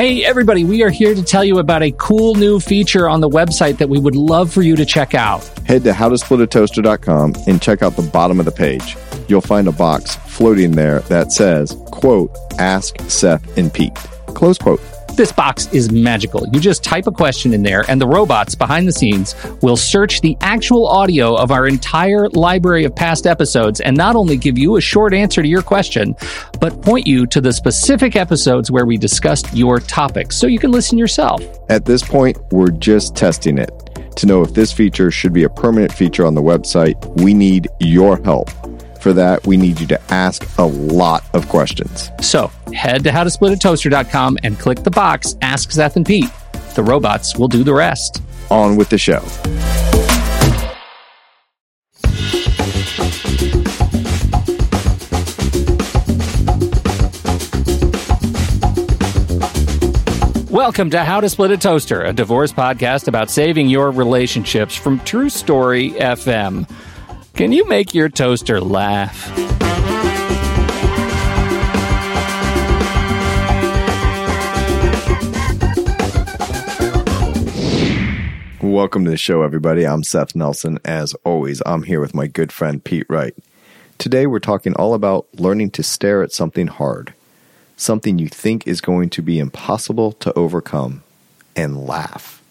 Hey, everybody, we are here to tell you about a cool new feature on the website that we would love for you to check out. Head to howtosplitatoaster.com and check out the bottom of the page. You'll find a box floating there that says, quote, ask Seth and Pete, close quote. This box is magical. You just type a question in there, and the robots behind the scenes will search the actual audio of our entire library of past episodes and not only give you a short answer to your question, but point you to the specific episodes where we discussed your topic so you can listen yourself. At this point, we're just testing it. To know if this feature should be a permanent feature on the website, we need your help. For that, we need you to ask a lot of questions. So head to howtosplitatoaster.com and click the box Ask Seth and Pete. The robots will do the rest. On with the show. Welcome to How to Split a Toaster, a divorce podcast about saving your relationships from True Story FM. Can you make your toaster laugh? Welcome to the show, everybody. I'm Seth Nelson. As always, I'm here with my good friend Pete Wright. Today, we're talking all about learning to stare at something hard, something you think is going to be impossible to overcome, and laugh.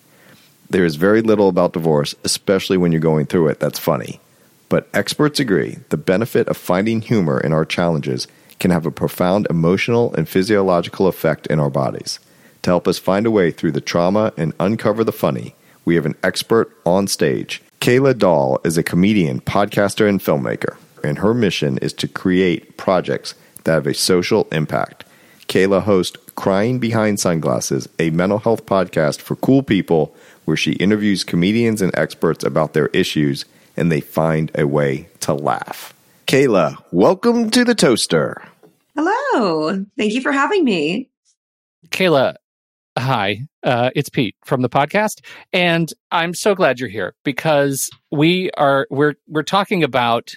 There is very little about divorce, especially when you're going through it, that's funny. But experts agree the benefit of finding humor in our challenges can have a profound emotional and physiological effect in our bodies. To help us find a way through the trauma and uncover the funny, we have an expert on stage. Keila Dolle is a comedian, podcaster, and filmmaker, and her mission is to create projects that have a social impact. Keila hosts Crying Behind Sunglasses, a mental health podcast for cool people where she interviews comedians and experts about their issues and they find a way to laugh. Keila, welcome to the toaster. Hello. Thank you for having me. Keila, hi. Uh, it's Pete from the podcast, and I'm so glad you're here because we are we're we're talking about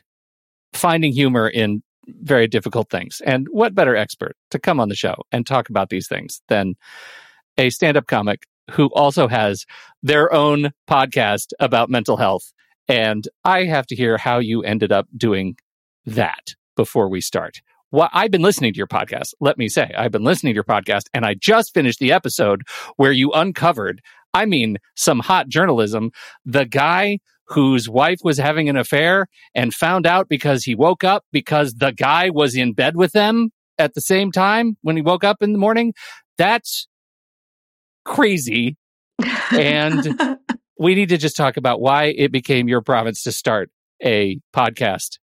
finding humor in very difficult things. And what better expert to come on the show and talk about these things than a stand-up comic who also has their own podcast about mental health and I have to hear how you ended up doing that before we start. Well, I've been listening to your podcast. Let me say, I've been listening to your podcast, and I just finished the episode where you uncovered, I mean, some hot journalism. The guy whose wife was having an affair and found out because he woke up because the guy was in bed with them at the same time when he woke up in the morning. That's crazy. And we need to just talk about why it became your province to start a podcast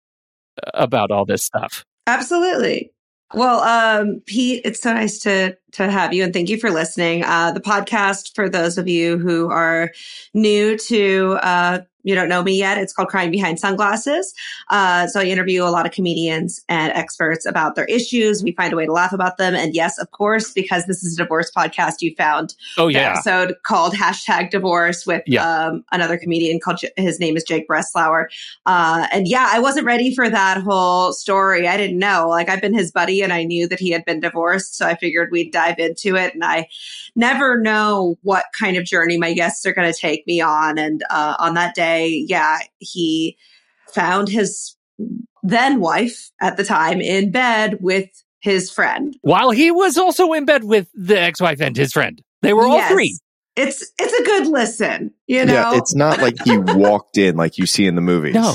uh, about all this stuff. Absolutely. Well, um, Pete, it's so nice to to have you, and thank you for listening. Uh, the podcast, for those of you who are new to uh, you don't know me yet, it's called Crying Behind Sunglasses. Uh, so I interview a lot of comedians and experts about their issues. We find a way to laugh about them. And yes, of course, because this is a divorce podcast, you found oh yeah episode called hashtag divorce with yeah. um, another comedian called his name is Jake Breslauer. Uh, and yeah, I wasn't ready for that whole story. I didn't know. Like I've been his buddy, and I knew that he had been divorced, so I figured we'd dive into it. And I never know what kind of journey my guests are going to take me on. And uh, on that day, yeah, he found his then wife at the time in bed with his friend. While he was also in bed with the ex wife and his friend. They were all yes. three. It's it's a good listen, you know. Yeah, it's not like he walked in like you see in the movies. No,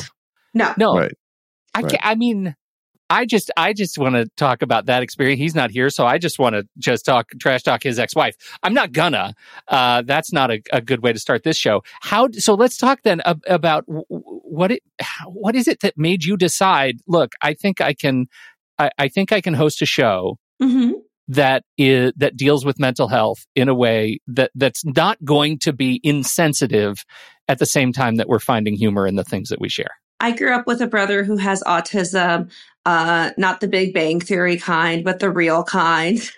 no, no. Right. I, right. I mean, I just I just want to talk about that experience. He's not here, so I just want to just talk trash talk his ex wife. I'm not gonna. Uh, that's not a, a, good way to start this show. How? So let's talk then ab- about what it what is it that made you decide? Look, I think I can. I, I think I can host a show. Mm-hmm. That is that deals with mental health in a way that that's not going to be insensitive at the same time that we're finding humor in the things that we share. I grew up with a brother who has autism, uh, not the Big Bang Theory kind, but the real kind.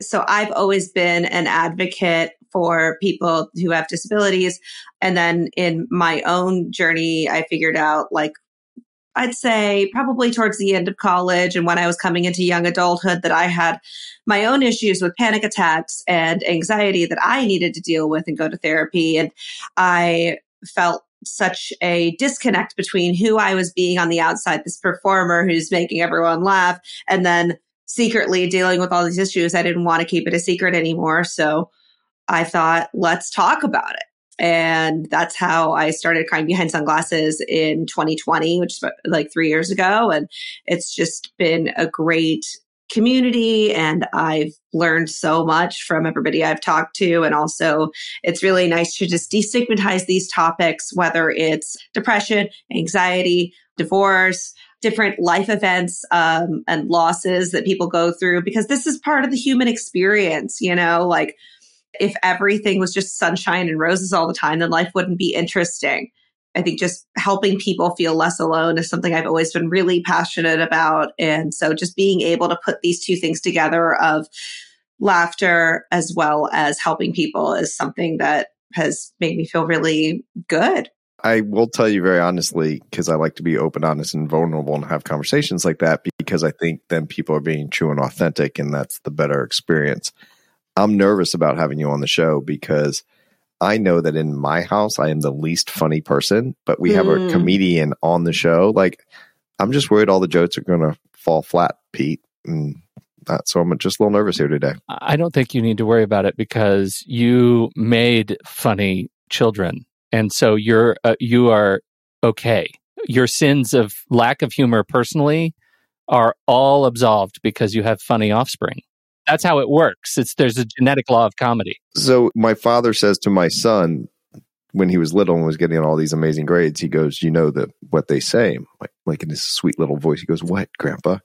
So I've always been an advocate for people who have disabilities. And then in my own journey, I figured out like I'd say probably towards the end of college and when I was coming into young adulthood that I had my own issues with panic attacks and anxiety that I needed to deal with and go to therapy. And I felt such a disconnect between who I was being on the outside, this performer who's making everyone laugh, and then secretly dealing with all these issues. I didn't want to keep it a secret anymore. So I thought, let's talk about it. And that's how I started crying behind sunglasses in 2020, which is like three years ago. And it's just been a great community and I've learned so much from everybody I've talked to. And also it's really nice to just destigmatize these topics, whether it's depression, anxiety, divorce, different life events um, and losses that people go through, because this is part of the human experience, you know, like if everything was just sunshine and roses all the time, then life wouldn't be interesting. I think just helping people feel less alone is something I've always been really passionate about. And so just being able to put these two things together of laughter as well as helping people is something that has made me feel really good. I will tell you very honestly, because I like to be open, honest, and vulnerable and have conversations like that, because I think then people are being true and authentic, and that's the better experience. I'm nervous about having you on the show because I know that in my house, I am the least funny person, but we have mm. a comedian on the show. Like, I'm just worried all the jokes are going to fall flat, Pete. And that, so I'm just a little nervous here today. I don't think you need to worry about it because you made funny children. And so you're, uh, you are okay. Your sins of lack of humor personally are all absolved because you have funny offspring. That's how it works. It's there's a genetic law of comedy. So my father says to my son when he was little and was getting all these amazing grades, he goes, "You know the what they say?" Like, like in his sweet little voice, he goes, "What, Grandpa?"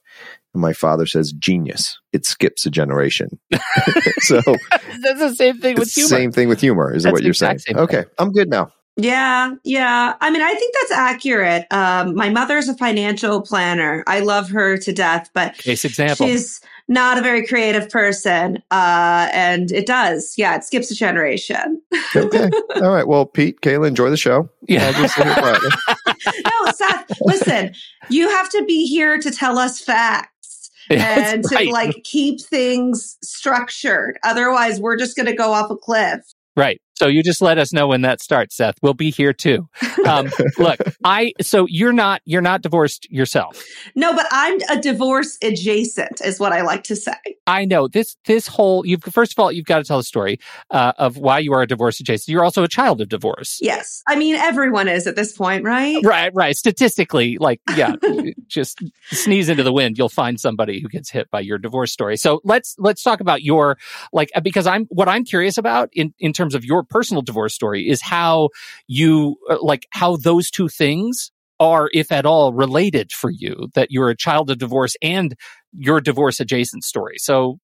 And my father says, "Genius. It skips a generation." so that's the same thing with humor. Same thing with humor is that's what you're saying. Okay, I'm good now. Yeah, yeah. I mean, I think that's accurate. Um, my mother's a financial planner. I love her to death, but case example. She's not a very creative person. Uh, and it does. Yeah, it skips a generation. okay. All right. Well, Pete, Keila, enjoy the show. Yeah. no, Seth, listen, you have to be here to tell us facts. and to right. like keep things structured. Otherwise, we're just going to go off a cliff. Right. So you just let us know when that starts, Seth. We'll be here too. Um, look, I so you're not you're not divorced yourself. No, but I'm a divorce adjacent, is what I like to say. I know this this whole. you've first of all, you've got to tell a story uh, of why you are a divorce adjacent. You're also a child of divorce. Yes, I mean everyone is at this point, right? Right, right. Statistically, like yeah, just sneeze into the wind, you'll find somebody who gets hit by your divorce story. So let's let's talk about your like because I'm what I'm curious about in in terms of your personal divorce story is how you uh, like how those two things are, if at all, related for you. That you're a child of divorce and your divorce adjacent story. So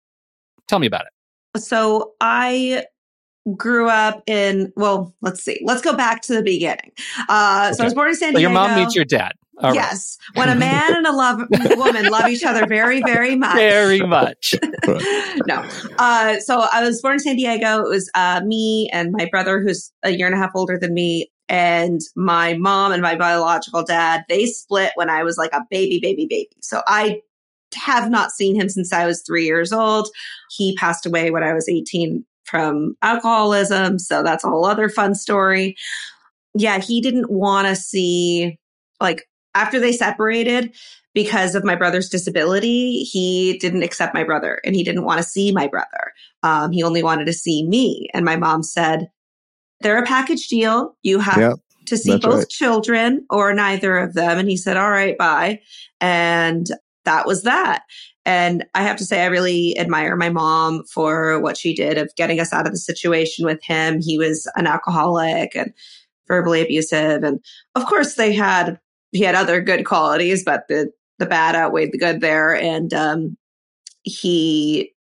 tell me about it. So I grew up in well let's see let's go back to the beginning uh okay. so i was born in san diego so your mom meets your dad all yes right. when a man and a love woman love each other very very much very much no uh so i was born in san diego it was uh me and my brother who's a year and a half older than me and my mom and my biological dad they split when i was like a baby baby baby so i have not seen him since I was three years old. He passed away when I was 18 from alcoholism. So that's a whole other fun story. Yeah, he didn't want to see, like, after they separated, because of my brother's disability, he didn't accept my brother and he didn't want to see my brother. Um, he only wanted to see me. And my mom said, They're a package deal. You have yep, to see both right. children or neither of them. And he said, All right, bye. And that was that. And I have to say, I really admire my mom for what she did of getting us out of the situation with him. He was an alcoholic and verbally abusive. And of course, they had, he had other good qualities, but the, the bad outweighed the good there. And, um, he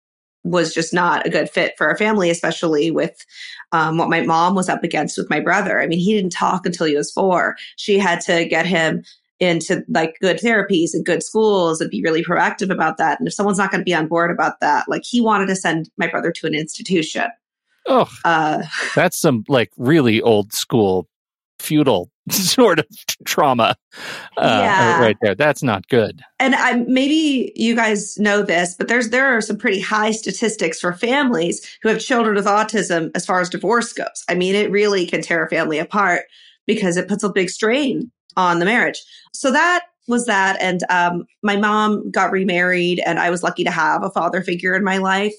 was just not a good fit for our family, especially with um, what my mom was up against with my brother. I mean, he didn't talk until he was four. She had to get him into like good therapies and good schools and be really proactive about that. And if someone's not going to be on board about that, like he wanted to send my brother to an institution. Oh, uh, that's some like really old school feudal sort of trauma uh, yeah. right there. That's not good. And I, maybe you guys know this, but there's there are some pretty high statistics for families who have children with autism as far as divorce goes. I mean, it really can tear a family apart because it puts a big strain on the marriage. So that was that. And um, my mom got remarried, and I was lucky to have a father figure in my life,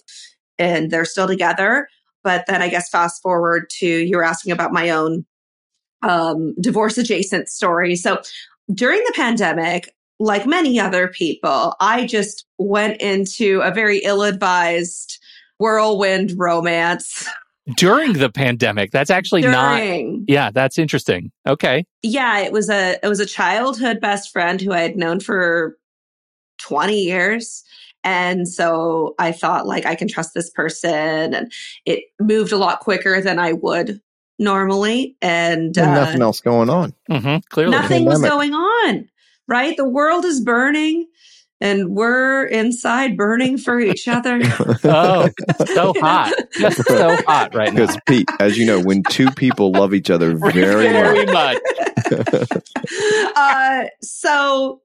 and they're still together. But then I guess fast forward to you're asking about my own um, divorce adjacent story. So during the pandemic, like many other people, I just went into a very ill advised whirlwind romance. During the pandemic, that's actually During. not. Yeah, that's interesting. Okay. Yeah, it was a it was a childhood best friend who I had known for twenty years, and so I thought like I can trust this person, and it moved a lot quicker than I would normally, and, and nothing uh, else going on. Mm-hmm, clearly, nothing was going on. Right, the world is burning, and we're inside burning for each other. oh, so hot, just so hot right now. Because Pete, as you know, when two people love each other very, very much, uh, so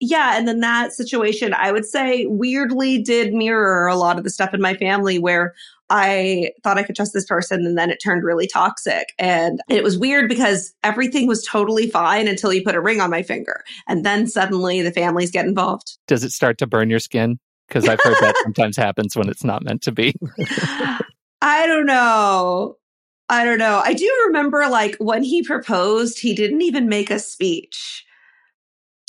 yeah, and then that situation, I would say, weirdly did mirror a lot of the stuff in my family where I thought I could trust this person and then it turned really toxic. And it was weird because everything was totally fine until you put a ring on my finger. And then suddenly the families get involved. Does it start to burn your skin? Because I've heard that sometimes happens when it's not meant to be. I don't know. I don't know. I do remember like when he proposed, he didn't even make a speech.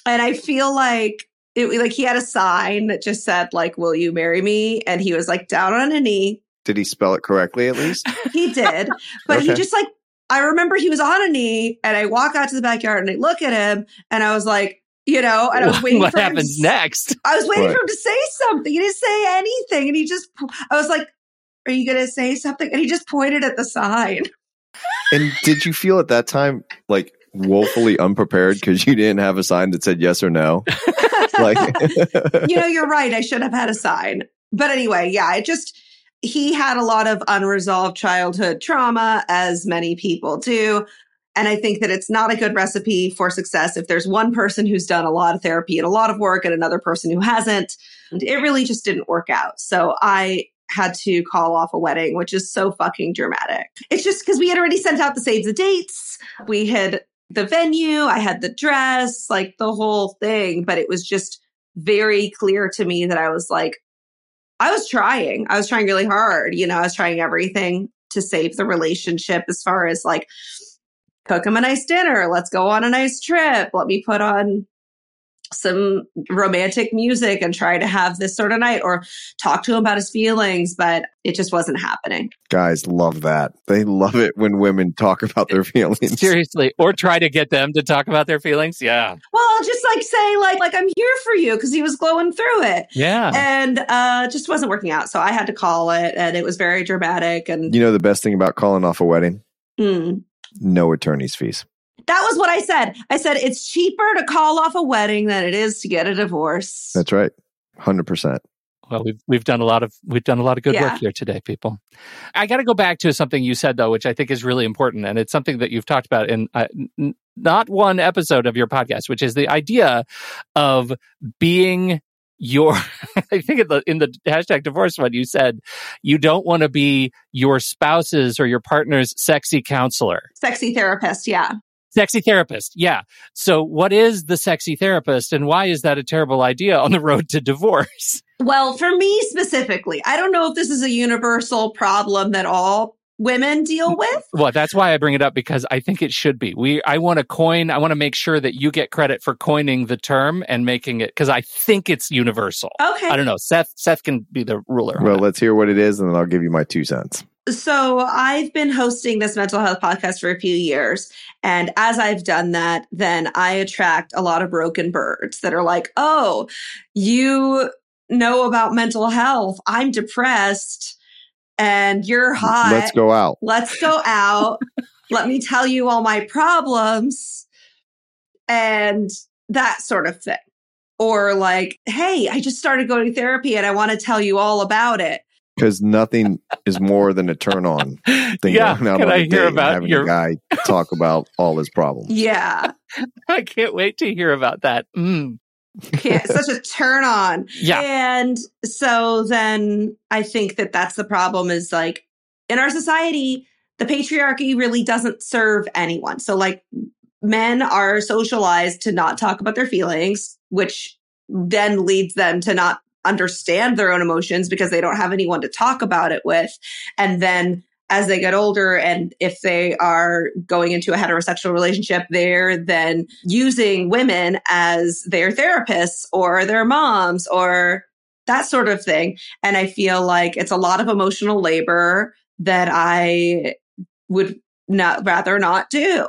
And I feel like it like he had a sign that just said like will you marry me and he was like down on a knee did he spell it correctly at least? he did. But okay. he just like, I remember he was on a knee and I walk out to the backyard and I look at him and I was like, you know, and I was waiting what for happens to, next. I was waiting for him to say something. He didn't say anything. And he just, I was like, are you going to say something? And he just pointed at the sign. And did you feel at that time like woefully unprepared because you didn't have a sign that said yes or no? like, you know, you're right. I should have had a sign. But anyway, yeah, it just, he had a lot of unresolved childhood trauma, as many people do. And I think that it's not a good recipe for success if there's one person who's done a lot of therapy and a lot of work and another person who hasn't. And it really just didn't work out. So I had to call off a wedding, which is so fucking dramatic. It's just because we had already sent out the save the dates. We had the venue, I had the dress, like the whole thing. But it was just very clear to me that I was like, I was trying. I was trying really hard. You know, I was trying everything to save the relationship as far as like cook him a nice dinner. Let's go on a nice trip. Let me put on some romantic music and try to have this sort of night or talk to him about his feelings, but it just wasn't happening. Guys love that. They love it when women talk about their feelings. Seriously, or try to get them to talk about their feelings. Yeah. Well, just like say like like I'm here for you because he was glowing through it. Yeah. And uh just wasn't working out. So I had to call it and it was very dramatic and You know the best thing about calling off a wedding? Mm. No attorney's fees. That was what I said. I said it's cheaper to call off a wedding than it is to get a divorce. That's right. 100%. Well, we've we've done a lot of we've done a lot of good yeah. work here today, people. I got to go back to something you said though, which I think is really important, and it's something that you've talked about in uh, n- not one episode of your podcast, which is the idea of being your i think in the in the hashtag divorce one you said you don't want to be your spouse's or your partner's sexy counselor sexy therapist yeah Sexy therapist. Yeah. So what is the sexy therapist and why is that a terrible idea on the road to divorce? Well, for me specifically, I don't know if this is a universal problem that all women deal mm, with. Well, that's why I bring it up because I think it should be. We I want to coin, I want to make sure that you get credit for coining the term and making it cuz I think it's universal. Okay. I don't know. Seth Seth can be the ruler. Well, let's hear what it is and then I'll give you my two cents. So I've been hosting this mental health podcast for a few years. And as I've done that, then I attract a lot of broken birds that are like, oh, you know about mental health. I'm depressed and you're hot. Let's go out. Let's go out. Let me tell you all my problems and that sort of thing. Or like, hey, I just started going to therapy and I want to tell you all about it because nothing is more than a turn on thing yeah, going on can I hear about having your... a guy talk about all his problems. Yeah, I can't wait to hear about that. Mm. yeah, such a turn on. Yeah, and so then I think that that's the problem. Is like in our society, the patriarchy really doesn't serve anyone. So like men are socialized to not talk about their feelings, which then leads them to not understand their own emotions because they don't have anyone to talk about it with. And then as they get older and if they are going into a heterosexual relationship, they're then using women as their therapists or their moms or that sort of thing. And I feel like it's a lot of emotional labor that I would not rather not do.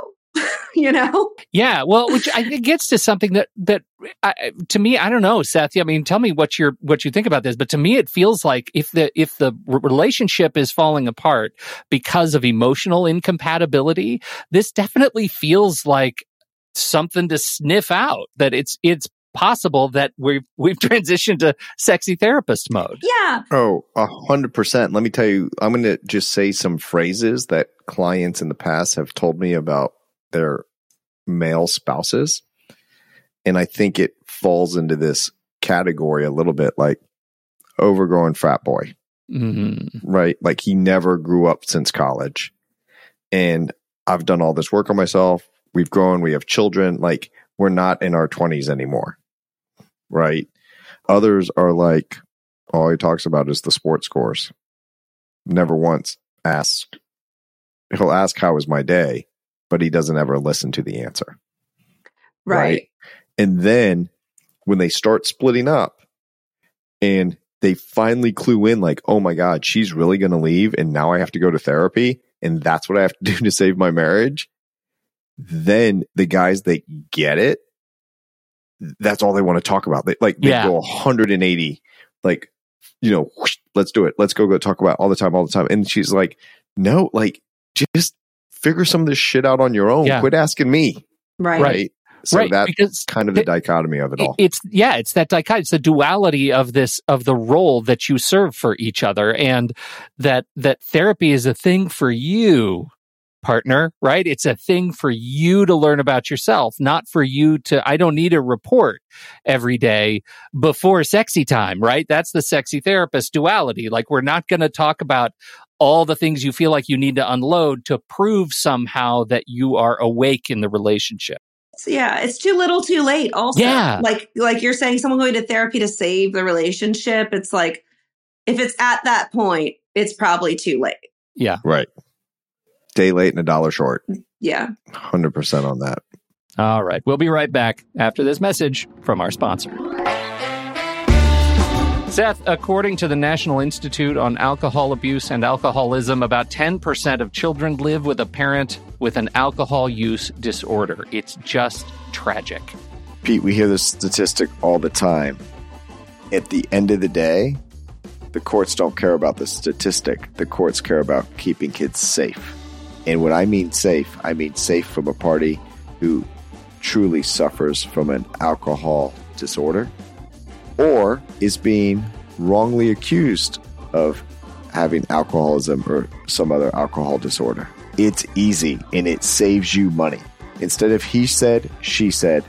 you know? Yeah. Well, which I think gets to something that that I, to me, I don't know, Seth. I mean, tell me what you're what you think about this. But to me, it feels like if the if the relationship is falling apart because of emotional incompatibility, this definitely feels like something to sniff out. That it's it's possible that we've we've transitioned to sexy therapist mode. Yeah. Oh, a hundred percent. Let me tell you, I'm going to just say some phrases that clients in the past have told me about their male spouses. And I think it falls into this category a little bit like overgrown frat boy. Mm-hmm. Right? Like he never grew up since college. And I've done all this work on myself. We've grown, we have children. Like we're not in our 20s anymore. Right? Others are like, all he talks about is the sports scores. Never once asked. He'll ask, How was my day? But he doesn't ever listen to the answer. Right. right. And then when they start splitting up and they finally clue in, like, oh my God, she's really going to leave. And now I have to go to therapy. And that's what I have to do to save my marriage. Then the guys that get it, that's all they want to talk about. They like they yeah. go 180, like, you know, whoosh, let's do it. Let's go go talk about all the time, all the time. And she's like, no, like just figure some of this shit out on your own. Yeah. Quit asking me. Right. Right. So right, that's because kind of the it, dichotomy of it all. It's yeah, it's that dichotomy. It's the duality of this of the role that you serve for each other, and that that therapy is a thing for you, partner. Right? It's a thing for you to learn about yourself, not for you to. I don't need a report every day before sexy time. Right? That's the sexy therapist duality. Like we're not going to talk about all the things you feel like you need to unload to prove somehow that you are awake in the relationship. Yeah, it's too little, too late. Also, yeah, like like you're saying, someone going to therapy to save the relationship. It's like if it's at that point, it's probably too late. Yeah, right. Day late and a dollar short. Yeah, hundred percent on that. All right, we'll be right back after this message from our sponsor. Seth, according to the National Institute on Alcohol Abuse and Alcoholism, about 10% of children live with a parent with an alcohol use disorder. It's just tragic. Pete, we hear this statistic all the time. At the end of the day, the courts don't care about the statistic. The courts care about keeping kids safe. And when I mean safe, I mean safe from a party who truly suffers from an alcohol disorder or is being wrongly accused of having alcoholism or some other alcohol disorder. It's easy and it saves you money. Instead of he said, she said,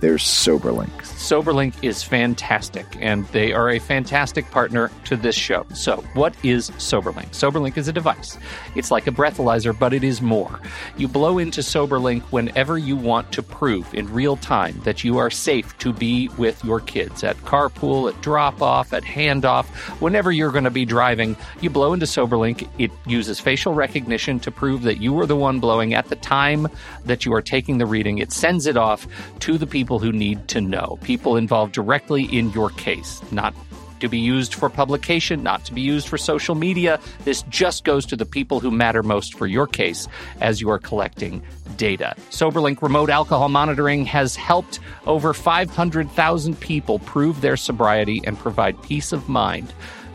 there's SoberLink. SoberLink is fantastic, and they are a fantastic partner to this show. So, what is SoberLink? SoberLink is a device. It's like a breathalyzer, but it is more. You blow into SoberLink whenever you want to prove in real time that you are safe to be with your kids at carpool, at drop off, at handoff, whenever you're going to be driving. You blow into SoberLink. It uses facial recognition to prove that you were the one blowing at the time that you are taking the reading. It sends it off to the people who need to know. People people involved directly in your case, not to be used for publication, not to be used for social media. This just goes to the people who matter most for your case as you are collecting data. SoberLink remote alcohol monitoring has helped over 500,000 people prove their sobriety and provide peace of mind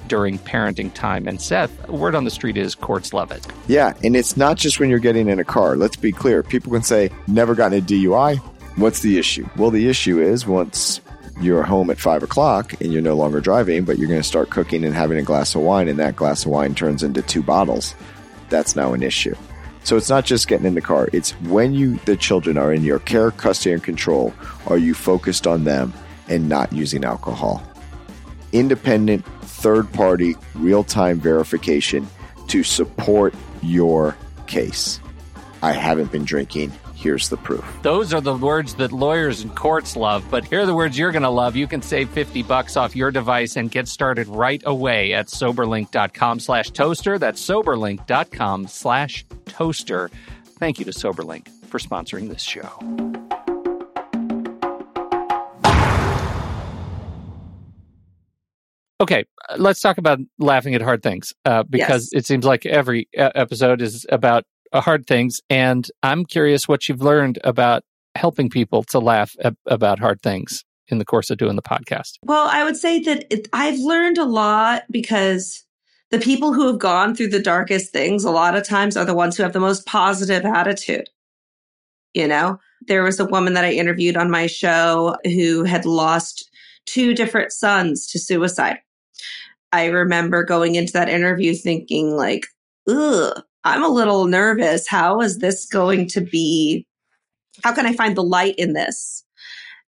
during parenting time. And Seth, word on the street is courts love it. Yeah, and it's not just when you're getting in a car. Let's be clear. People can say, never gotten a DUI, What's the issue? Well, the issue is once you're home at five o'clock and you're no longer driving, but you're going to start cooking and having a glass of wine, and that glass of wine turns into two bottles. That's now an issue. So it's not just getting in the car, it's when you, the children, are in your care, custody, and control, are you focused on them and not using alcohol? Independent, third party, real time verification to support your case. I haven't been drinking. Here's the proof. Those are the words that lawyers and courts love, but here are the words you're going to love. You can save 50 bucks off your device and get started right away at soberlink.com slash toaster. That's soberlink.com slash toaster. Thank you to SoberLink for sponsoring this show. Okay, let's talk about laughing at hard things uh, because yes. it seems like every episode is about Uh, hard things. And I'm curious what you've learned about helping people to laugh ab- about hard things in the course of doing the podcast. Well, I would say that it, I've learned a lot because the people who have gone through the darkest things a lot of times are the ones who have the most positive attitude. You know, there was a woman that I interviewed on my show who had lost two different sons to suicide. I remember going into that interview thinking like, ugh, I'm a little nervous. How is this going to be? How can I find the light in this?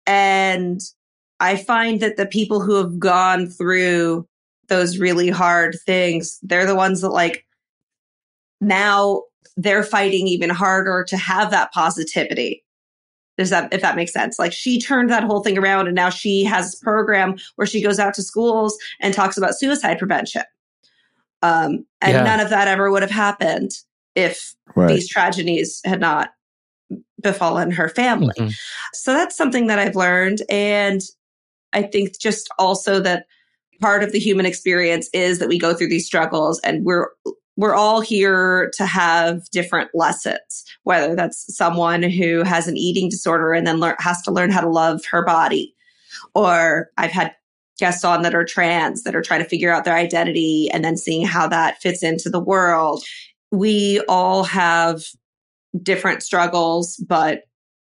And I find that the people who have gone through those really hard things, they're the ones that like now they're fighting even harder to have that positivity. Does that, if that makes sense? Like she turned that whole thing around and now she has a program where she goes out to schools and talks about suicide prevention. Um, and yeah. none of that ever would have happened if right. these tragedies had not befallen her family. Mm-hmm. So that's something that I've learned. And I think just also that part of the human experience is that we go through these struggles and we're we're all here to have different lessons whether that's someone who has an eating disorder and then learn, has to learn how to love her body or i've had guests on that are trans that are trying to figure out their identity and then seeing how that fits into the world. We all have different struggles, but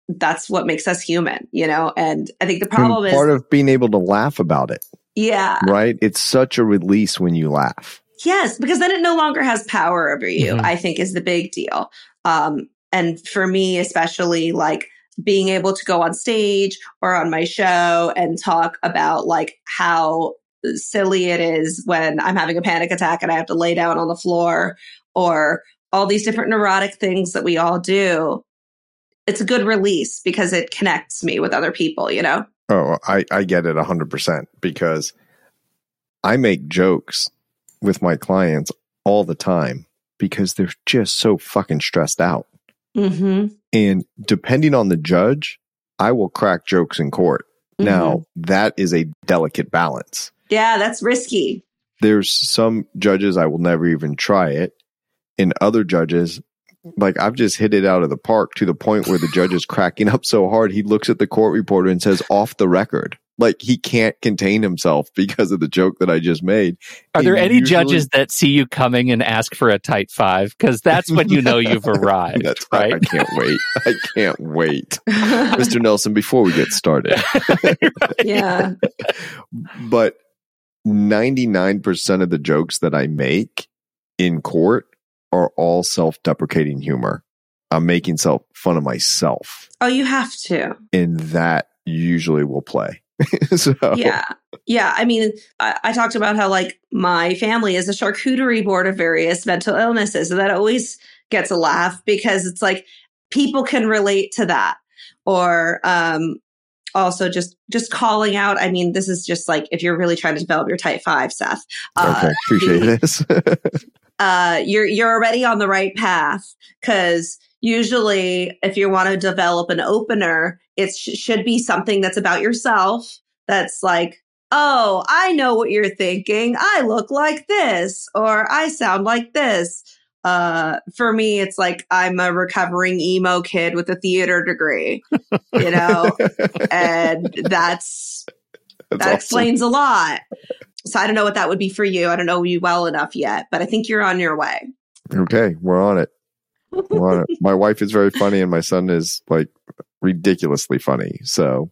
that's what makes us human, you know? And I think the problem is part of being able to laugh about it. Yeah. Right? It's such a release when you laugh. Yes, because then it no longer has power over you, mm-hmm. I think is the big deal. Um, and for me, especially like being able to go on stage or on my show and talk about like how silly it is when I'm having a panic attack and I have to lay down on the floor or all these different neurotic things that we all do. It's a good release because it connects me with other people, you know? Oh, I, I get it 100% because I make jokes with my clients all the time because they're just so fucking stressed out. Mm-hmm. And depending on the judge, I will crack jokes in court. Mm-hmm. Now, that is a delicate balance. Yeah, that's risky. There's some judges I will never even try it. And other judges, like I've just hit it out of the park to the point where the judge is cracking up so hard he looks at the court reporter and says off the record like he can't contain himself because of the joke that I just made. Are and there any usually, judges that see you coming and ask for a tight five? Because that's when you know you've arrived. that's right. I can't wait. I can't wait, Mr. Nelson. Before we get started, yeah. But ninety nine percent of the jokes that I make in court are all self deprecating humor. I'm making self fun of myself. Oh, you have to. And that usually will play. so. Yeah. Yeah. I mean, I, I, talked about how like my family is a charcuterie board of various mental illnesses. And that always gets a laugh because it's like people can relate to that. Or um also just just calling out. I mean, this is just like if you're really trying to develop your tight five, Seth. Uh, okay, appreciate the, this. uh you're you're already on the right path because usually if you want to develop an opener it sh- should be something that's about yourself that's like oh i know what you're thinking i look like this or i sound like this uh for me it's like i'm a recovering emo kid with a theater degree you know and that's, that's that awesome. explains a lot so i don't know what that would be for you i don't know you well enough yet but i think you're on your way okay we're on it my wife is very funny and my son is like ridiculously funny. So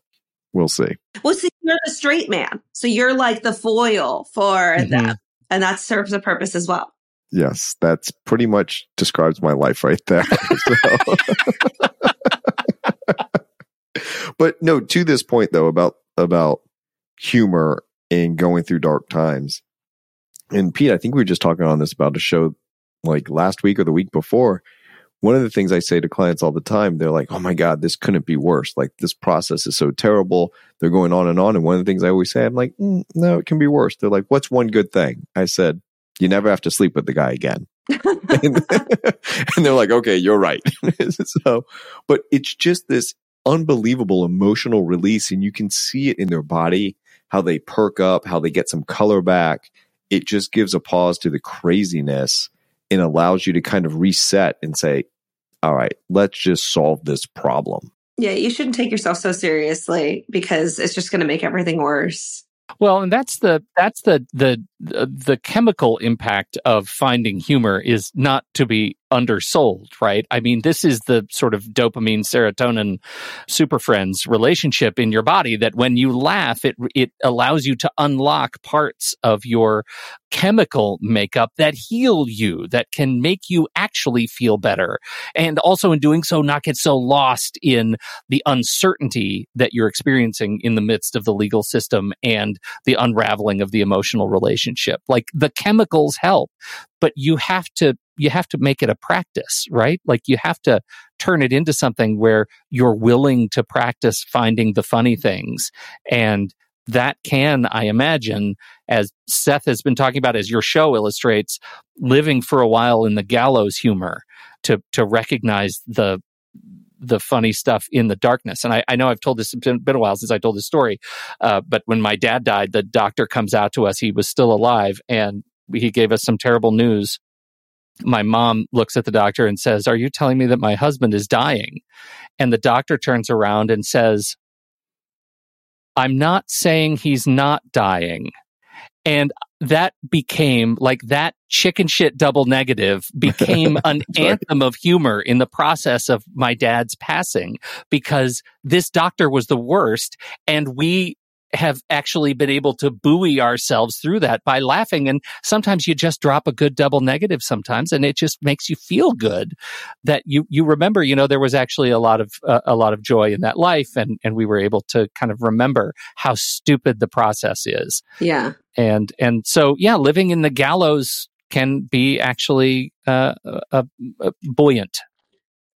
we'll see. Well, see, you're the straight man, so you're like the foil for mm-hmm. them, and that serves a purpose as well. Yes, that's pretty much describes my life right there. but no, to this point though about about humor and going through dark times. And Pete, I think we were just talking on this about a show like last week or the week before one of the things I say to clients all the time, they're like, oh my God, this couldn't be worse. Like this process is so terrible. They're going on and on. And one of the things I always say, I'm like, mm, no, it can be worse. They're like, what's one good thing? I said, you never have to sleep with the guy again. and, and they're like, okay, you're right. so, but it's just this unbelievable emotional release. And you can see it in their body, how they perk up, how they get some color back. It just gives a pause to the craziness and allows you to kind of reset and say, all right, let's just solve this problem. Yeah, you shouldn't take yourself so seriously because it's just going to make everything worse. Well, and that's the that's the the the chemical impact of finding humor is not to be undersold, right? I mean, this is the sort of dopamine, serotonin, super friends relationship in your body that when you laugh, it, it allows you to unlock parts of your chemical makeup that heal you, that can make you actually feel better. And also in doing so, not get so lost in the uncertainty that you're experiencing in the midst of the legal system and the unraveling of the emotional relationship. Like the chemicals help, but you have to you have to make it a practice, right? Like you have to turn it into something where you're willing to practice finding the funny things. And that can, I imagine, as Seth has been talking about, as your show illustrates, living for a while in the gallows humor to, to recognize the, the funny stuff in the darkness. And I, I know I've told this, it's been, a while since I told this story. Uh, but when my dad died, the doctor comes out to us. He was still alive and he gave us some terrible news my mom looks at the doctor and says, Are you telling me that my husband is dying? And the doctor turns around and says, I'm not saying he's not dying. And that became like that chicken shit double negative became an anthem of humor in the process of my dad's passing because this doctor was the worst. And we have actually been able to buoy ourselves through that by laughing. And sometimes you just drop a good double negative sometimes, and it just makes you feel good that you, you remember, you know, there was actually a lot of, uh, a lot of joy in that life. And, and we were able to kind of remember how stupid the process is. Yeah. And, and so, yeah, living in the gallows can be actually, uh, uh, uh buoyant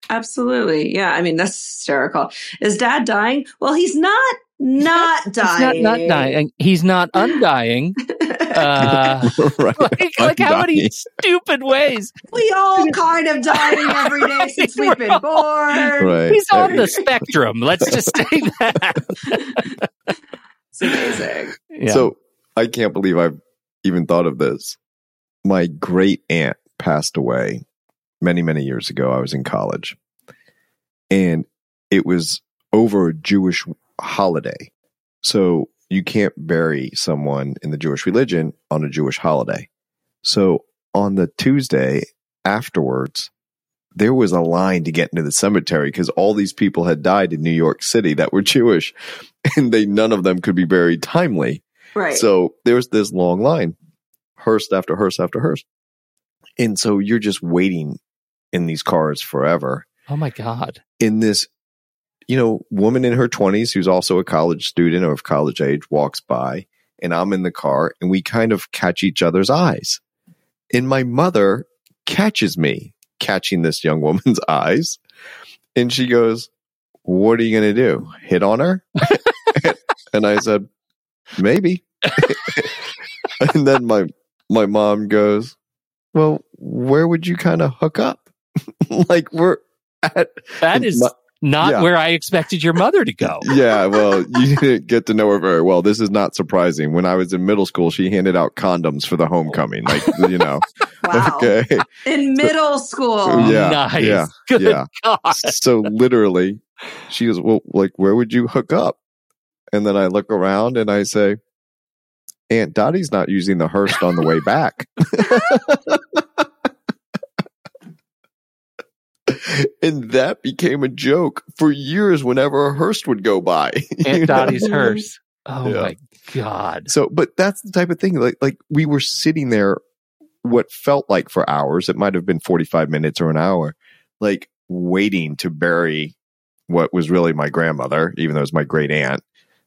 Absolutely. Yeah. I mean, that's hysterical. Is dad dying? Well, he's not not dying. He's not, not dying. He's not undying. Uh, right. Like, like how many stupid ways? We all kind of dying every day since we've been born. Right. He's on the spectrum. Let's just say that. it's amazing. Yeah. So I can't believe I've even thought of this. My great aunt passed away many, many years ago. I was in college. And it was over a Jewish holiday. So you can't bury someone in the Jewish religion on a Jewish holiday. So on the Tuesday afterwards, there was a line to get into the cemetery because all these people had died in New York City that were Jewish and they none of them could be buried timely. Right. So there was this long line, hearse after hearse after hearse. And so you're just waiting in these cars forever. Oh my God. In this you know, woman in her 20s who's also a college student or of college age walks by and I'm in the car and we kind of catch each other's eyes. And my mother catches me catching this young woman's eyes. And she goes, What are you going to do? Hit on her? and I said, Maybe. and then my, my mom goes, Well, where would you kind of hook up? like we're at. That is. My, not yeah. where I expected your mother to go. yeah, well, you didn't get to know her very well. This is not surprising. When I was in middle school, she handed out condoms for the homecoming. Like, you know. wow. Okay. In middle school. Yeah. Nice. Yeah. Good yeah. God. So literally, she goes, Well, like, where would you hook up? And then I look around and I say, Aunt Dottie's not using the hearse on the way back. And that became a joke for years whenever a hearse would go by. Aunt Dottie's mm-hmm. hearse. Oh yeah. my God. So, but that's the type of thing. Like, like we were sitting there what felt like for hours. It might have been 45 minutes or an hour, like waiting to bury what was really my grandmother, even though it was my great aunt,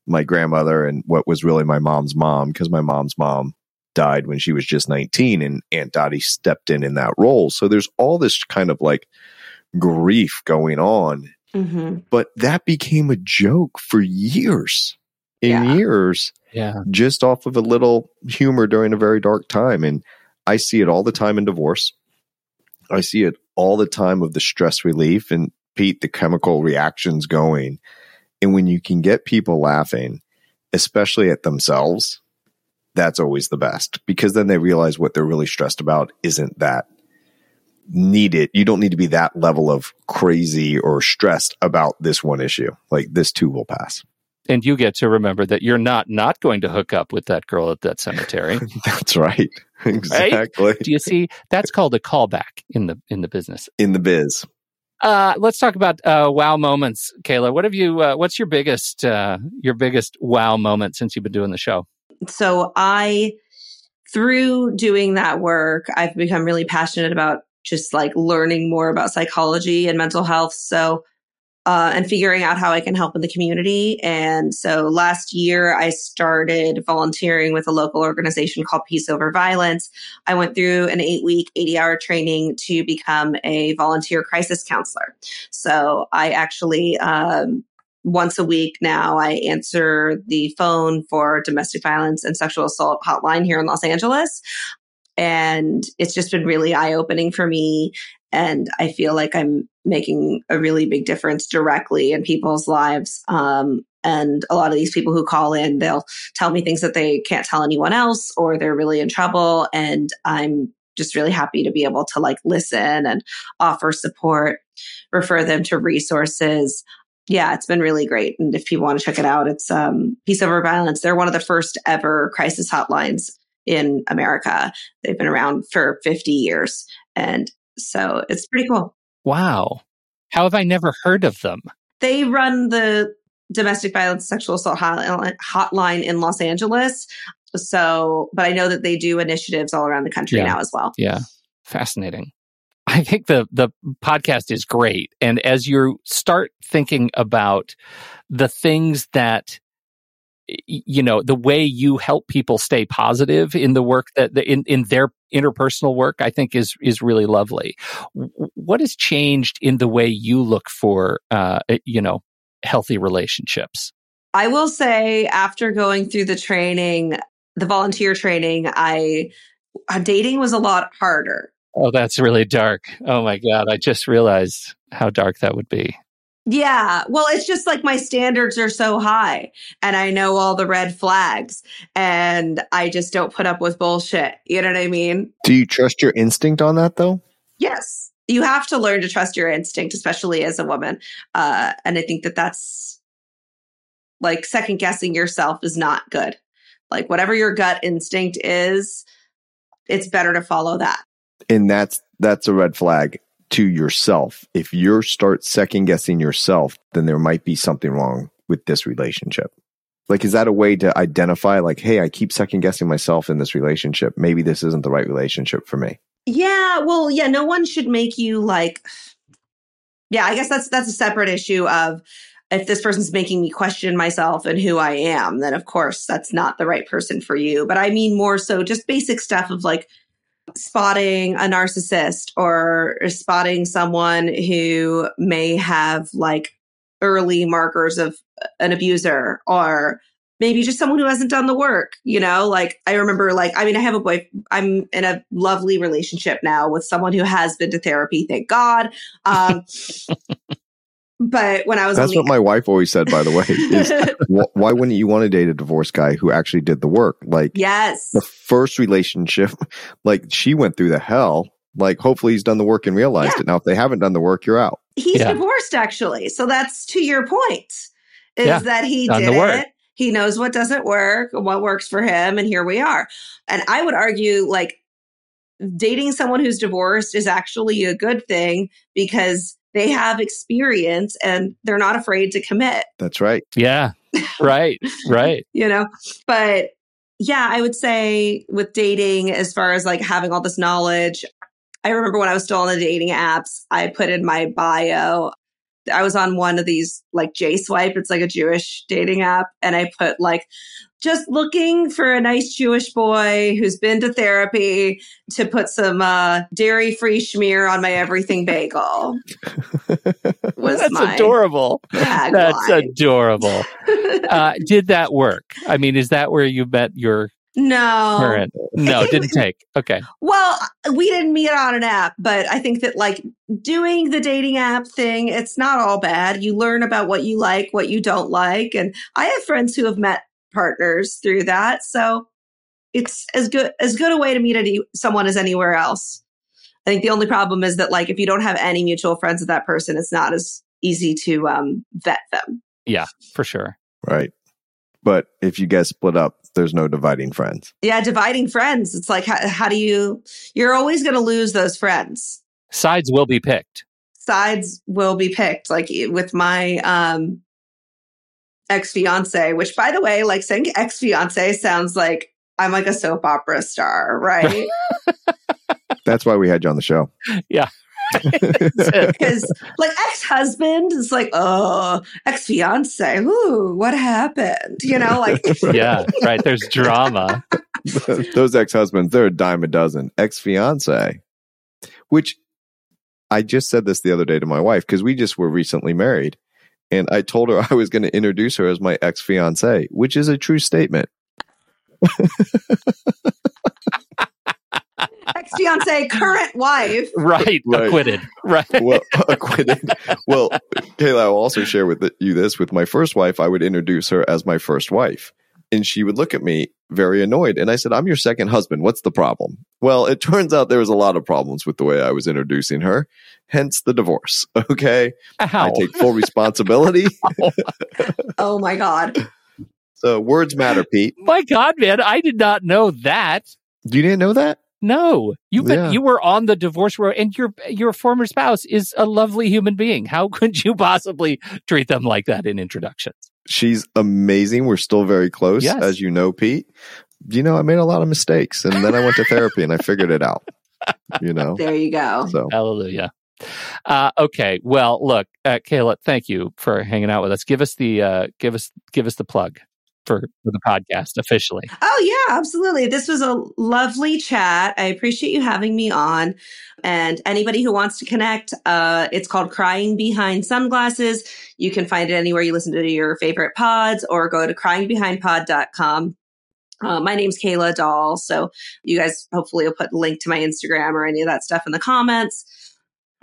my grandmother, and what was really my mom's mom, because my mom's mom died when she was just 19 and Aunt Dottie stepped in in that role. So there's all this kind of like grief going on. Mm-hmm. But that became a joke for years in yeah. years. Yeah. Just off of a little humor during a very dark time. And I see it all the time in divorce. I see it all the time of the stress relief and Pete, the chemical reactions going. And when you can get people laughing, especially at themselves, that's always the best because then they realize what they're really stressed about isn't that needed. You don't need to be that level of crazy or stressed about this one issue. Like this too will pass and you get to remember that you're not not going to hook up with that girl at that cemetery. that's right. Exactly. Right? Do you see? That's called a callback in the in the business. In the biz. Uh, let's talk about uh, wow moments, Keila. What have you? Uh, what's your biggest uh, your biggest wow moment since you've been doing the show? So I, through doing that work, I've become really passionate about just like learning more about psychology and mental health. So uh, and figuring out how I can help in the community. And so last year, I started volunteering with a local organization called Peace Over Violence. I went through an eight week, 80 hour training to become a volunteer crisis counselor. So I actually, um, once a week now, I answer the phone for domestic violence and sexual assault hotline here in Los Angeles. And it's just been really eye opening for me. And I feel like I'm making a really big difference directly in people's lives. Um, and a lot of these people who call in, they'll tell me things that they can't tell anyone else or they're really in trouble. And I'm just really happy to be able to like listen and offer support, refer them to resources. Yeah, it's been really great. And if people want to check it out, it's um, Peace Over Violence. They're one of the first ever crisis hotlines in America. They've been around for 50 years. And so it's pretty cool. Wow. How have I never heard of them? They run the domestic violence sexual assault hotline in Los Angeles. So, but I know that they do initiatives all around the country yeah. now as well. Yeah. Fascinating. I think the the podcast is great and as you start thinking about the things that you know the way you help people stay positive in the work that in in their interpersonal work i think is is really lovely. What has changed in the way you look for uh eh, you know healthy relationships? I will say after going through the training the volunteer training i uh, dating was a lot harder. Oh that's really dark. Oh my god i just realized how dark that would be yeah. Well, it's just like my standards are so high and I know all the red flags and I just don't put up with bullshit. You know what I mean? Do you trust your instinct on that though? Yes. You have to learn to trust your instinct, especially as a woman. Uh, and I think that that's like second guessing yourself is not good. Like whatever your gut instinct is, it's better to follow that. And that's that's a red flag to yourself. If you start second guessing yourself, then there might be something wrong with this relationship. Like, is that a way to identify, like, hey, I keep second guessing myself in this relationship. Maybe this isn't the right relationship for me. Yeah. Well, yeah, no one should make you like, yeah, I guess that's, that's a separate issue of if this person's making me question myself and who I am, then of course that's not the right person for you. But I mean more so just basic stuff of like, spotting a narcissist or spotting someone who may have like early markers of an abuser or maybe just someone who hasn't done the work you know? Like i remember like i mean i have a boy i'm in a lovely relationship now with someone who has been to therapy thank god. Um But when I was, that's only- what my wife always said. By the way, is why wouldn't you want to date a divorced guy who actually did the work? Like, yes, the first relationship, like she went through the hell. Like, hopefully, he's done the work and realized yeah. it. Now, if they haven't done the work, you're out. He's yeah. divorced, actually. So that's to your point. Is yeah. that he done did it? He knows what doesn't work, what works for him, and here we are. And I would argue, like, dating someone who's divorced is actually a good thing because they have experience and they're not afraid to commit. That's right. Yeah. Right. right. you know, but yeah, I would say with dating, as far as like having all this knowledge, I remember when I was still on the dating apps, I put in my bio. I was on one of these like J Swipe. It's like a Jewish dating app. And I put like, just looking for a nice Jewish boy who's been to therapy to put some uh, dairy free schmear on my everything bagel. Was That's adorable. That's adorable. uh, did that work? I mean, is that where you met your no. Current. No, didn't take. Okay. well, we didn't meet on an app, but I think that like doing the dating app thing, it's not all bad. You learn about what you like, what you don't like. And I have friends who have met partners through that. So it's as good as good a way to meet any, someone as anywhere else. I think the only problem is that like if you don't have any mutual friends with that person, it's not as easy to um, vet them. Yeah, for sure. Right. But if you guys split up, there's no dividing friends. Yeah, dividing friends. It's like how, how do you? You're always going to lose those friends. Sides will be picked. Sides will be picked. Like with my um ex fiance, which by the way, like saying ex fiance sounds like I'm like a soap opera star, right? That's why we had you on the show. Yeah. Because like ex husband is like, oh, ex fiance, ooh, what happened? You know, like yeah, right. There's drama. Those ex husbands, they're a dime a dozen. Ex fiance, which I just said this the other day to my wife because we just were recently married, and I told her I was going to introduce her as my ex fiance, which is a true statement. ex fiance, current wife. Right, right. Acquitted. Right. Well, acquitted. Well, Keila, I'll also share with you this. With my first wife, I would introduce her as my first wife. And she would look at me very annoyed. And I said, I'm your second husband. What's the problem? Well, it turns out there was a lot of problems with the way I was introducing her, hence the divorce. Okay. Ow. I take full responsibility. oh my God. So words matter, Pete. My God, man. I did not know that. You didn't know that? No, you been, yeah. you were on the divorce road, and your your former spouse is a lovely human being. How could you possibly treat them like that in introductions? She's amazing. We're still very close, yes. as you know, Pete. You know, I made a lot of mistakes, and then I went to therapy and I figured it out. You know, there you go. So hallelujah. Uh, okay, well, look, uh, Keila, thank you for hanging out with us. Give us the uh, give us give us the plug for, for the podcast officially. Oh, yeah, absolutely. This was a lovely chat. I appreciate you having me on. And anybody who wants to connect, uh, it's called Crying Behind Sunglasses. You can find it anywhere you listen to your favorite pods or go to cryingbehindpod.com. Uh, my name's Keila Dolle. So you guys hopefully will put a link to my Instagram or any of that stuff in the comments.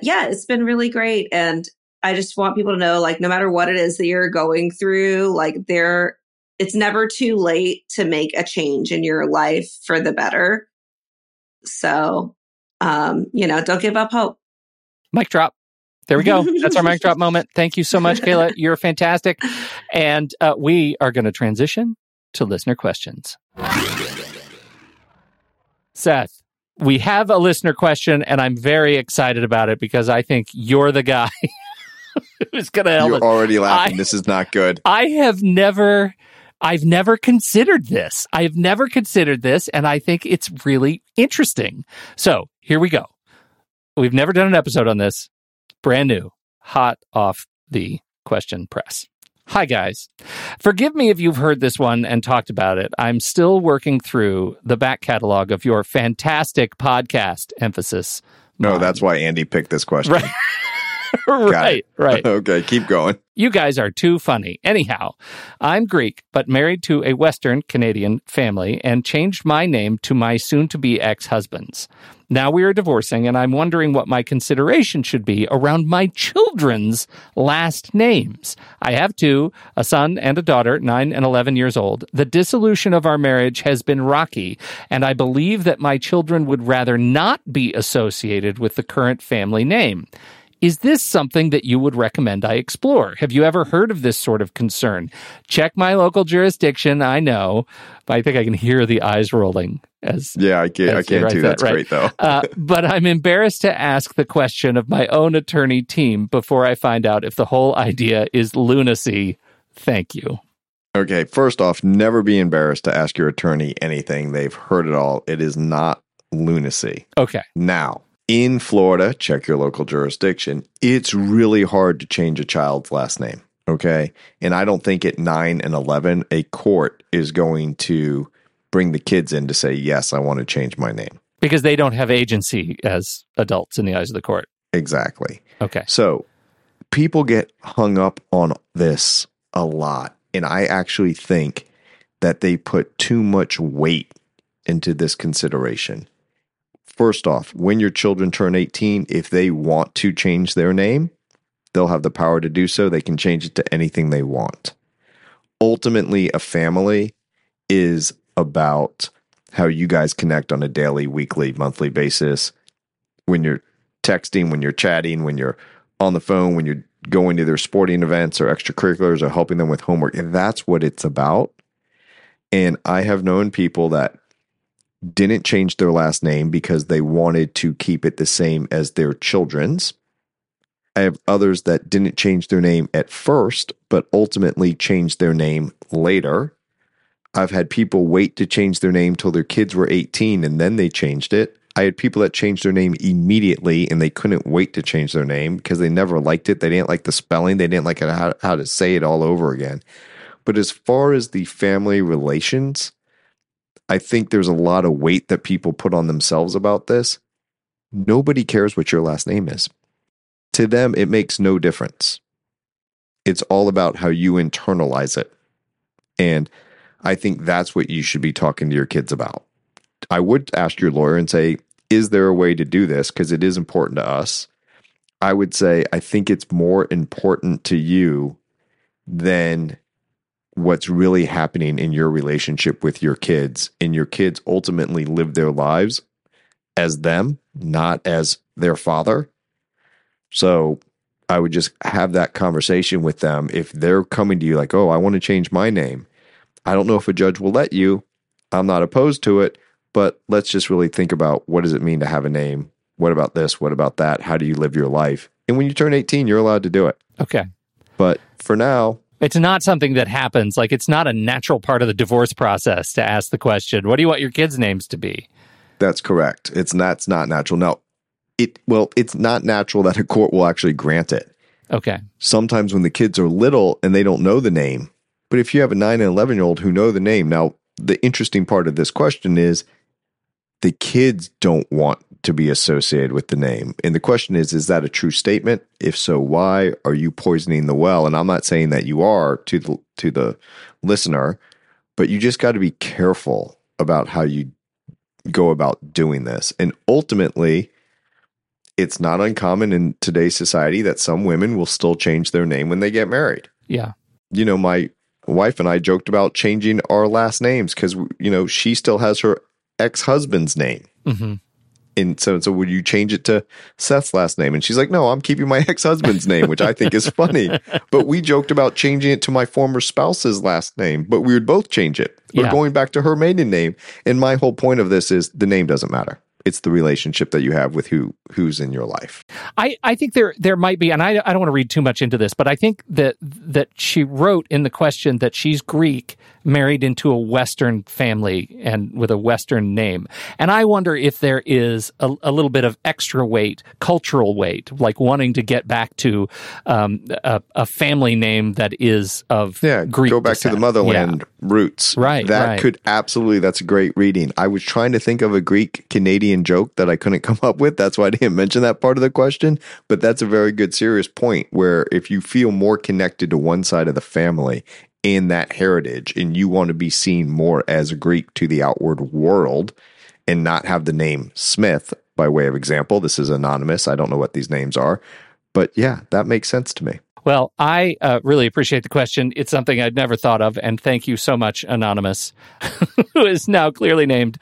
Yeah, it's been really great. And I just want people to know, like, no matter what it is that you're going through, like, there it's never too late to make a change in your life for the better. So, um, you know, don't give up hope. Mic drop. There we go. That's our mic drop moment. Thank you so much, Keila. You're fantastic. And uh, we are going to transition to listener questions. Seth, we have a listener question, and I'm very excited about it because I think you're the guy who's going to help You're us. already laughing. I, this is not good. I have never I've never considered this. I've never considered this, and I think it's really interesting. So here we go. We've never done an episode on this. Brand new, hot off the question press. Hi, guys. Forgive me if you've heard this one and talked about it. I'm still working through the back catalog of your fantastic podcast, emphasis. No, that's why Andy picked this question. Right. right, right. okay, keep going. You guys are too funny. Anyhow, I'm Greek, but married to a Western Canadian family and changed my name to my soon to be ex husband's. Now we are divorcing, and I'm wondering what my consideration should be around my children's last names. I have two, a son and a daughter, 9 and 11 years old. The dissolution of our marriage has been rocky, and I believe that my children would rather not be associated with the current family name. Is this something that you would recommend I explore? Have you ever heard of this sort of concern? Check my local jurisdiction. I know, but I think I can hear the eyes rolling as yeah, I can't. I can't do That, That's right? great though. uh, but I'm embarrassed to ask the question of my own attorney team before I find out if the whole idea is lunacy. Thank you. Okay, first off, never be embarrassed to ask your attorney anything. They've heard it all. It is not lunacy. Okay. Now, in Florida, check your local jurisdiction. It's really hard to change a child's last name. Okay. And I don't think at 9 and 11, a court is going to bring the kids in to say, yes, I want to change my name. Because they don't have agency as adults in the eyes of the court. Exactly. Okay. So people get hung up on this a lot. And I actually think that they put too much weight into this consideration. First off, when your children turn 18, if they want to change their name, they'll have the power to do so. They can change it to anything they want. Ultimately, a family is about how you guys connect on a daily, weekly, monthly basis. When you're texting, when you're chatting, when you're on the phone, when you're going to their sporting events or extracurriculars or helping them with homework. And that's what it's about. And I have known people that didn't change their last name because they wanted to keep it the same as their children's. I have others that didn't change their name at first, but ultimately changed their name later. I've had people wait to change their name till their kids were 18 and then they changed it. I had people that changed their name immediately and they couldn't wait to change their name because they never liked it. They didn't like the spelling, they didn't like how, how to say it all over again. But as far as the family relations, I think there's a lot of weight that people put on themselves about this. Nobody cares what your last name is. To them, it makes no difference. It's all about how you internalize it. And I think that's what you should be talking to your kids about. I would ask your lawyer and say, is there a way to do this? Because it is important to us. I would say, I think it's more important to you than what's really happening in your relationship with your kids. And your kids ultimately live their lives as them, not as their father. So I would just have that conversation with them. If they're coming to you like, oh, I want to change my name, I don't know if a judge will let you. I'm not opposed to it, but let's just really think about what does it mean to have a name? What about this? What about that? How do you live your life? And when you turn 18, you're allowed to do it. Okay. But for now, it's not something that happens. Like it's not a natural part of the divorce process to ask the question, what do you want your kids' names to be? That's correct. It's not, it's not natural. Now, it well, it's not natural that a court will actually grant it. Okay. Sometimes when the kids are little and they don't know the name, but if you have a 9 and 11 year old who know the name, now the interesting part of this question is the kids don't want to be associated with the name. And the question is, is that a true statement? If so, why are you poisoning the well? And I'm not saying that you are to the to the listener, but you just got to be careful about how you go about doing this. And ultimately, it's not uncommon in today's society that some women will still change their name when they get married. Yeah. You know, my wife and I joked about changing our last names because, you know, she still has her ex husband's name. Mm-hmm. And so, and so would you change it to Seth's last name? And she's like, no, I'm keeping my ex husband's name, which I think is funny. But we joked about changing it to my former spouse's last name, but we would both change it. Or yeah. going back to her maiden name. And my whole point of this is the name doesn't matter it's the relationship that you have with who who's in your life. I, I think there there might be, and I, I don't want to read too much into this, but I think that that she wrote in the question that she's Greek, married into a Western family and with a Western name, and I wonder if there is a, a little bit of extra weight, cultural weight, like wanting to get back to um, a, a, family name that is of yeah, Greek. Go back descent. to the motherland yeah. roots. Right. That right. could absolutely. That's a great reading. I was trying to think of a Greek Canadian joke that I couldn't come up with. That's why I didn't mention that part of the question. But that's a very good, serious point where if you feel more connected to one side of the family and that heritage, and you want to be seen more as a Greek to the outward world and not have the name Smith, by way of example, this is anonymous. I don't know what these names are. But yeah, that makes sense to me. Well, I uh, really appreciate the question. It's something I'd never thought of. And thank you so much, Anonymous, who is now clearly named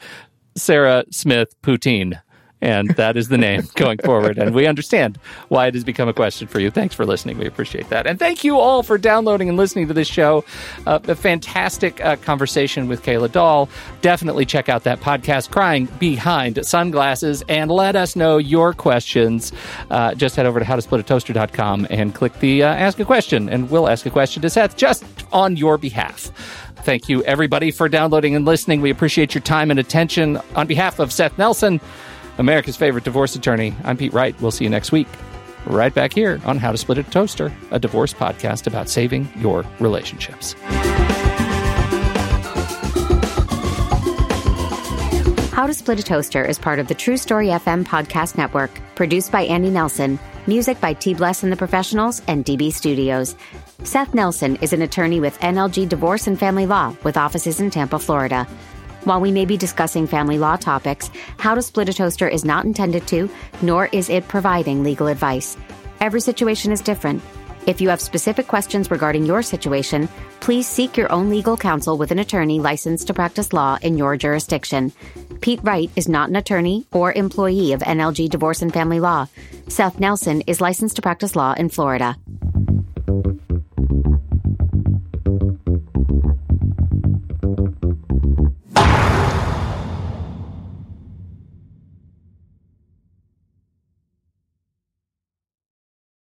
Sarah Smith Poutine. And that is the name going forward. And we understand why it has become a question for you. Thanks for listening. We appreciate that. And thank you all for downloading and listening to this show. Uh, a fantastic uh, conversation with Keila Dolle. Definitely check out that podcast, Crying Behind Sunglasses, and let us know your questions. Uh, just head over to howtosplitatoaster.com and click the uh, Ask a Question, and we'll ask a question to Seth just on your behalf. Thank you, everybody, for downloading and listening. We appreciate your time and attention. On behalf of Seth Nelson, America's favorite divorce attorney, I'm Pete Wright. We'll see you next week, right back here on How to Split a Toaster, a divorce podcast about saving your relationships. How to Split a Toaster is part of the True Story FM podcast network, produced by Andy Nelson, music by T Bless and the Professionals, and DB Studios. Seth Nelson is an attorney with NLG Divorce and Family Law with offices in Tampa, Florida. While we may be discussing family law topics, How to Split a Toaster is not intended to, nor is it providing legal advice. Every situation is different. If you have specific questions regarding your situation, please seek your own legal counsel with an attorney licensed to practice law in your jurisdiction. Pete Wright is not an attorney or employee of NLG Divorce and Family Law. Seth Nelson is licensed to practice law in Florida.